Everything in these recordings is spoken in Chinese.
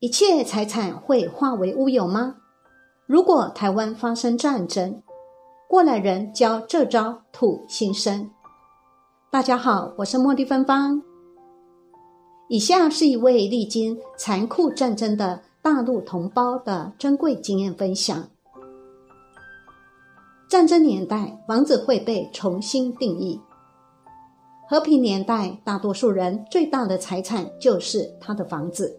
一切财产会化为乌有吗？如果台湾发生战争，过来人教这招吐心声。大家好，我是茉莉芬芳。以下是一位历经残酷战争的大陆同胞的珍贵经验分享。战争年代，房子会被重新定义；和平年代，大多数人最大的财产就是他的房子。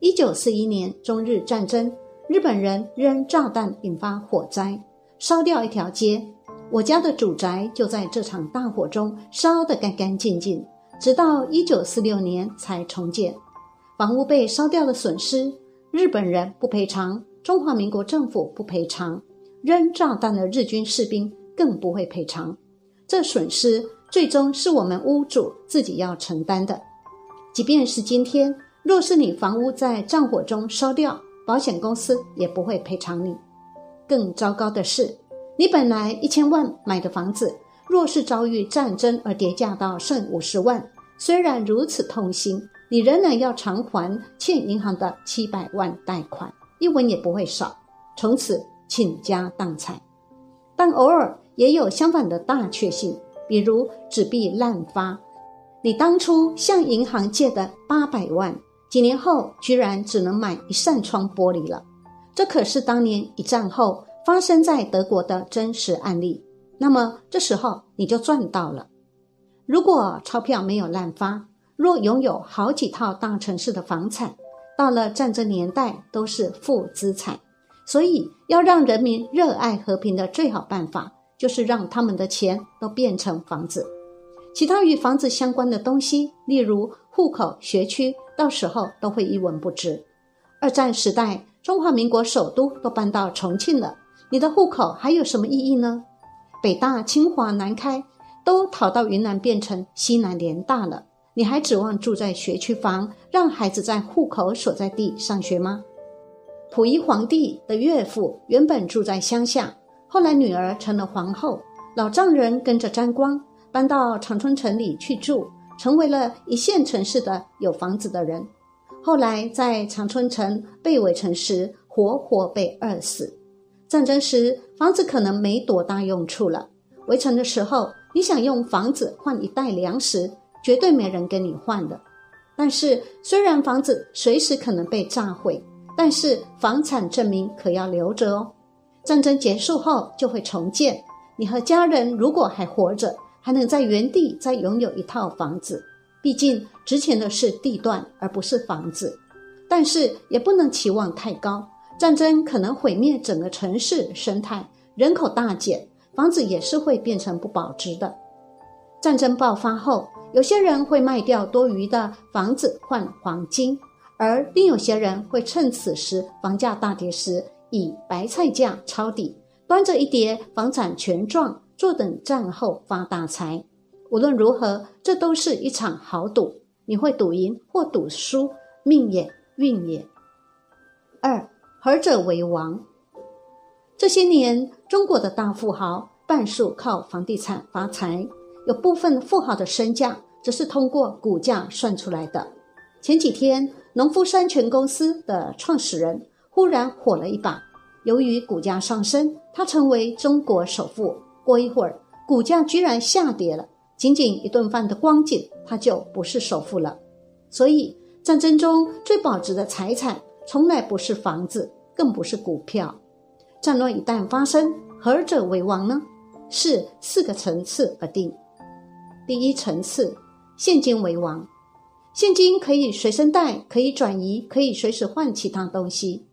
一九四一年中日战争，日本人扔炸弹引发火灾，烧掉一条街。我家的主宅就在这场大火中烧得干干净净，直到一九四六年才重建。房屋被烧掉的损失，日本人不赔偿，中华民国政府不赔偿，扔炸弹的日军士兵更不会赔偿。这损失最终是我们屋主自己要承担的。即便是今天。若是你房屋在战火中烧掉，保险公司也不会赔偿你。更糟糕的是，你本来一千万买的房子，若是遭遇战争而跌价到剩五十万，虽然如此痛心，你仍然要偿还欠银行的七百万贷款，一文也不会少，从此倾家荡产。但偶尔也有相反的大确幸，比如纸币滥发，你当初向银行借的八百万。几年后，居然只能买一扇窗玻璃了。这可是当年一战后发生在德国的真实案例。那么这时候你就赚到了。如果钞票没有滥发，若拥有好几套大城市的房产，到了战争年代都是负资产。所以，要让人民热爱和平的最好办法，就是让他们的钱都变成房子。其他与房子相关的东西，例如户口、学区。到时候都会一文不值。二战时代，中华民国首都都搬到重庆了，你的户口还有什么意义呢？北大、清华、南开都逃到云南，变成西南联大了，你还指望住在学区房，让孩子在户口所在地上学吗？溥仪皇帝的岳父原本住在乡下，后来女儿成了皇后，老丈人跟着沾光，搬到长春城里去住。成为了一线城市的有房子的人，后来在长春城被围城时，活活被饿死。战争时，房子可能没多大用处了。围城的时候，你想用房子换一袋粮食，绝对没人跟你换的。但是，虽然房子随时可能被炸毁，但是房产证明可要留着哦。战争结束后就会重建，你和家人如果还活着。还能在原地再拥有一套房子，毕竟值钱的是地段而不是房子。但是也不能期望太高，战争可能毁灭整个城市生态，人口大减，房子也是会变成不保值的。战争爆发后，有些人会卖掉多余的房子换黄金，而另有些人会趁此时房价大跌时，以白菜价抄底，端着一叠房产权状。坐等战后发大财，无论如何，这都是一场豪赌。你会赌赢或赌输，命也运也。二，何者为王。这些年，中国的大富豪半数靠房地产发财，有部分富豪的身价则是通过股价算出来的。前几天，农夫山泉公司的创始人忽然火了一把，由于股价上升，他成为中国首富。过一会儿，股价居然下跌了，仅仅一顿饭的光景，他就不是首富了。所以，战争中最保值的财产，从来不是房子，更不是股票。战乱一旦发生，何者为王呢？是四个层次而定。第一层次，现金为王。现金可以随身带，可以转移，可以随时换其他东西。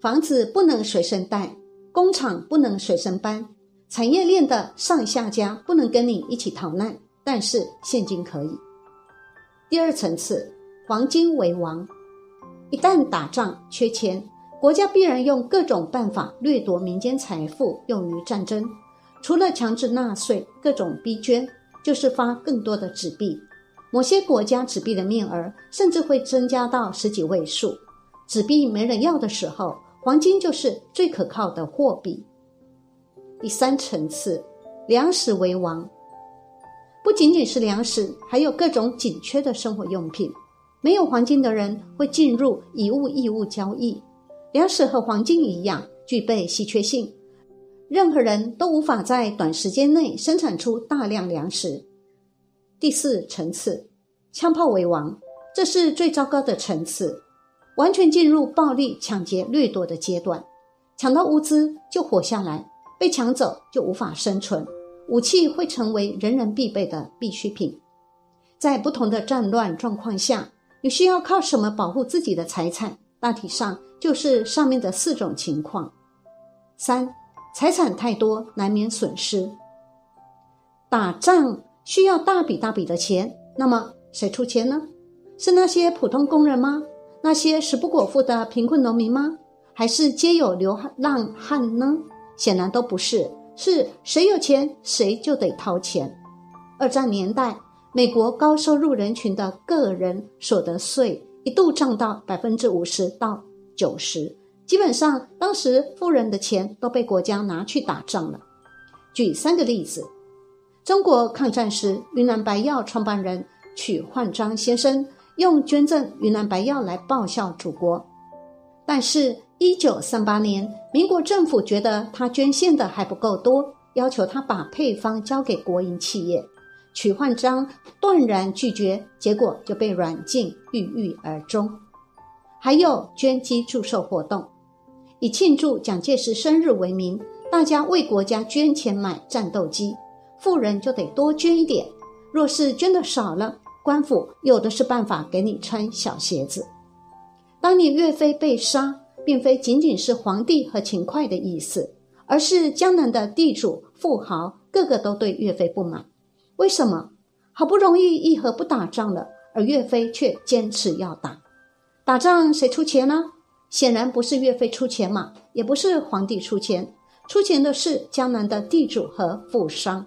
房子不能随身带，工厂不能随身搬。产业链的上下家不能跟你一起逃难，但是现金可以。第二层次，黄金为王。一旦打仗缺钱，国家必然用各种办法掠夺民间财富用于战争。除了强制纳税、各种逼捐，就是发更多的纸币。某些国家纸币的面额甚至会增加到十几位数。纸币没人要的时候，黄金就是最可靠的货币。第三层次，粮食为王，不仅仅是粮食，还有各种紧缺的生活用品。没有黄金的人会进入以物易物交易。粮食和黄金一样具备稀缺性，任何人都无法在短时间内生产出大量粮食。第四层次，枪炮为王，这是最糟糕的层次，完全进入暴力、抢劫、掠夺的阶段。抢到物资就活下来，被抢走就无法生存。武器会成为人人必备的必需品。在不同的战乱状况下，你需要靠什么保护自己的财产？大体上就是上面的四种情况。三，财产太多难免损失。打仗需要大笔大笔的钱，那么谁出钱呢？是那些普通工人吗？那些食不果腹的贫困农民吗？还是皆有流浪汉呢？显然都不是。是谁有钱，谁就得掏钱。二战年代，美国高收入人群的个人所得税一度涨到百分之五十到九十，基本上当时富人的钱都被国家拿去打仗了。举三个例子：中国抗战时，云南白药创办人曲焕章先生用捐赠云南白药来报效祖国，但是。一九三八年，民国政府觉得他捐献的还不够多，要求他把配方交给国营企业。曲焕章断然拒绝，结果就被软禁，郁郁而终。还有捐机祝寿活动，以庆祝蒋介石生日为名，大家为国家捐钱买战斗机，富人就得多捐一点。若是捐的少了，官府有的是办法给你穿小鞋子。当你岳飞被杀。并非仅仅是皇帝和勤快的意思，而是江南的地主、富豪个个都对岳飞不满。为什么？好不容易议和不打仗了，而岳飞却坚持要打。打仗谁出钱呢？显然不是岳飞出钱嘛，也不是皇帝出钱，出钱的是江南的地主和富商。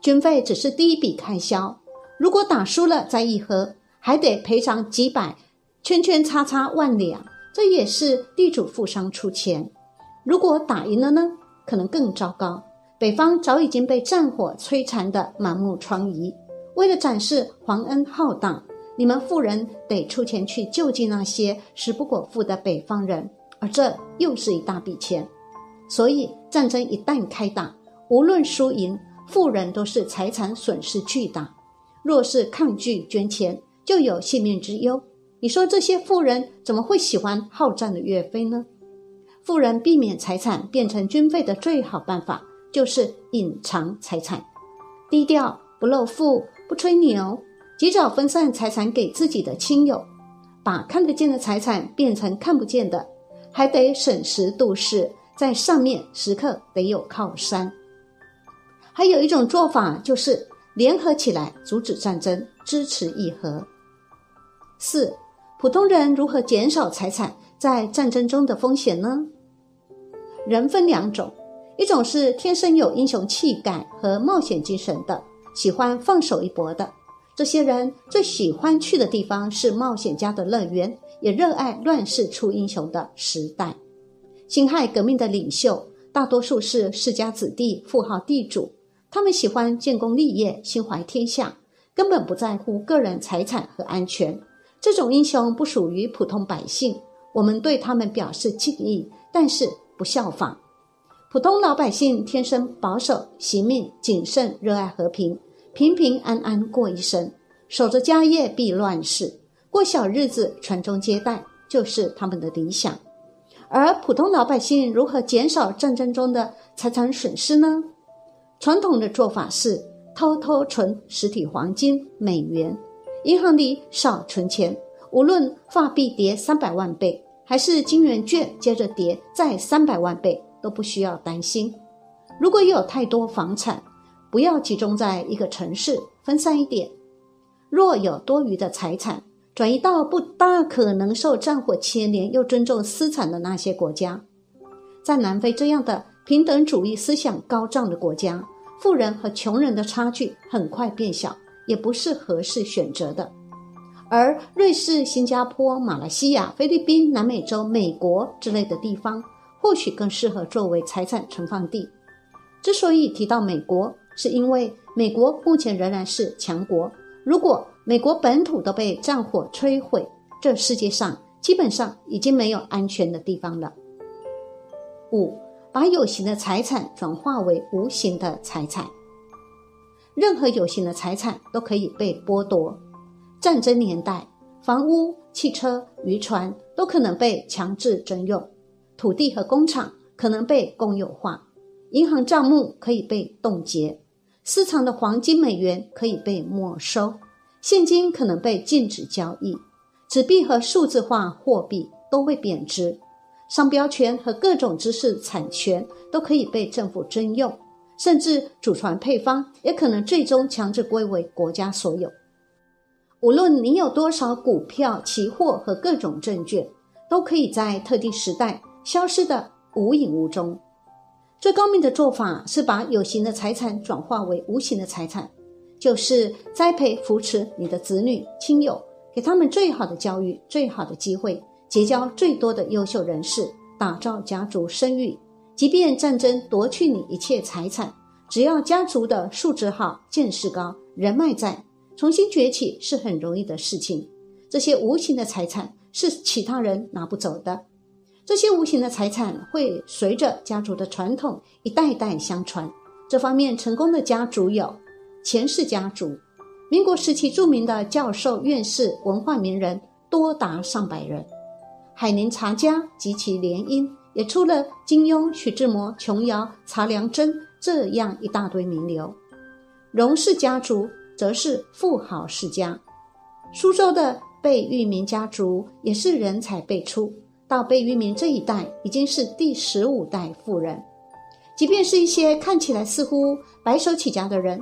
军费只是第一笔开销，如果打输了再议和，还得赔偿几百圈圈叉叉万两。这也是地主富商出钱。如果打赢了呢？可能更糟糕。北方早已经被战火摧残的满目疮痍。为了展示皇恩浩荡，你们富人得出钱去救济那些食不果腹的北方人，而这又是一大笔钱。所以战争一旦开打，无论输赢，富人都是财产损失巨大。若是抗拒捐钱，就有性命之忧。你说这些富人怎么会喜欢好战的岳飞呢？富人避免财产变成军费的最好办法就是隐藏财产，低调不露富不吹牛，及早分散财产给自己的亲友，把看得见的财产变成看不见的，还得审时度势，在上面时刻得有靠山。还有一种做法就是联合起来阻止战争，支持议和。四。普通人如何减少财产在战争中的风险呢？人分两种，一种是天生有英雄气概和冒险精神的，喜欢放手一搏的。这些人最喜欢去的地方是冒险家的乐园，也热爱乱世出英雄的时代。辛亥革命的领袖大多数是世家子弟、富豪地主，他们喜欢建功立业，心怀天下，根本不在乎个人财产和安全。这种英雄不属于普通百姓，我们对他们表示敬意，但是不效仿。普通老百姓天生保守、惜命、谨慎，热爱和平，平平安安过一生，守着家业避乱世，过小日子，传宗接代，就是他们的理想。而普通老百姓如何减少战争中的财产损失呢？传统的做法是偷偷存实体黄金、美元。银行里少存钱，无论发币跌三百万倍，还是金元券接着跌再三百万倍，都不需要担心。如果有太多房产，不要集中在一个城市，分散一点。若有多余的财产，转移到不大可能受战火牵连又尊重私产的那些国家。在南非这样的平等主义思想高涨的国家，富人和穷人的差距很快变小。也不是合适选择的，而瑞士、新加坡、马来西亚、菲律宾、南美洲、美国之类的地方，或许更适合作为财产存放地。之所以提到美国，是因为美国目前仍然是强国。如果美国本土都被战火摧毁，这世界上基本上已经没有安全的地方了。五，把有形的财产转化为无形的财产。任何有形的财产都可以被剥夺。战争年代，房屋、汽车、渔船都可能被强制征用，土地和工厂可能被公有化，银行账目可以被冻结，私藏的黄金、美元可以被没收，现金可能被禁止交易，纸币和数字化货币都会贬值。商标权和各种知识产权都可以被政府征用，甚至祖传配方也可能最终强制归为国家所有。无论你有多少股票、期货和各种证券，都可以在特定时代消失的无影无踪。最高明的做法是把有形的财产转化为无形的财产，就是栽培、扶持你的子女、亲友，给他们最好的教育、最好的机会。结交最多的优秀人士，打造家族声誉。即便战争夺去你一切财产，只要家族的素质好、见识高、人脉在，重新崛起是很容易的事情。这些无形的财产是其他人拿不走的。这些无形的财产会随着家族的传统一代代相传。这方面成功的家族有钱氏家族，民国时期著名的教授、院士、文化名人多达上百人。海宁茶家及其联姻，也出了金庸、徐志摩、琼瑶、查良铮这样一大堆名流。荣氏家族则是富豪世家，苏州的贝聿铭家族也是人才辈出。到贝聿铭这一代，已经是第十五代富人。即便是一些看起来似乎白手起家的人，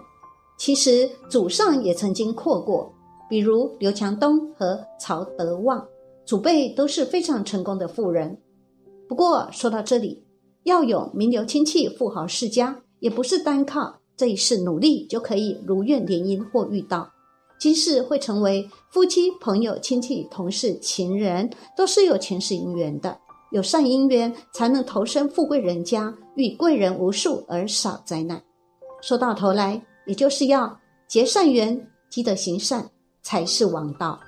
其实祖上也曾经阔过，比如刘强东和曹德旺。祖辈都是非常成功的富人，不过说到这里，要有名流亲戚、富豪世家，也不是单靠这一世努力就可以如愿联姻或遇到。今世会成为夫妻、朋友、亲戚、同事、情人，都是有前世姻缘的。有善姻缘，才能投身富贵人家，遇贵人无数而少灾难。说到头来，也就是要结善缘，积德行善，才是王道。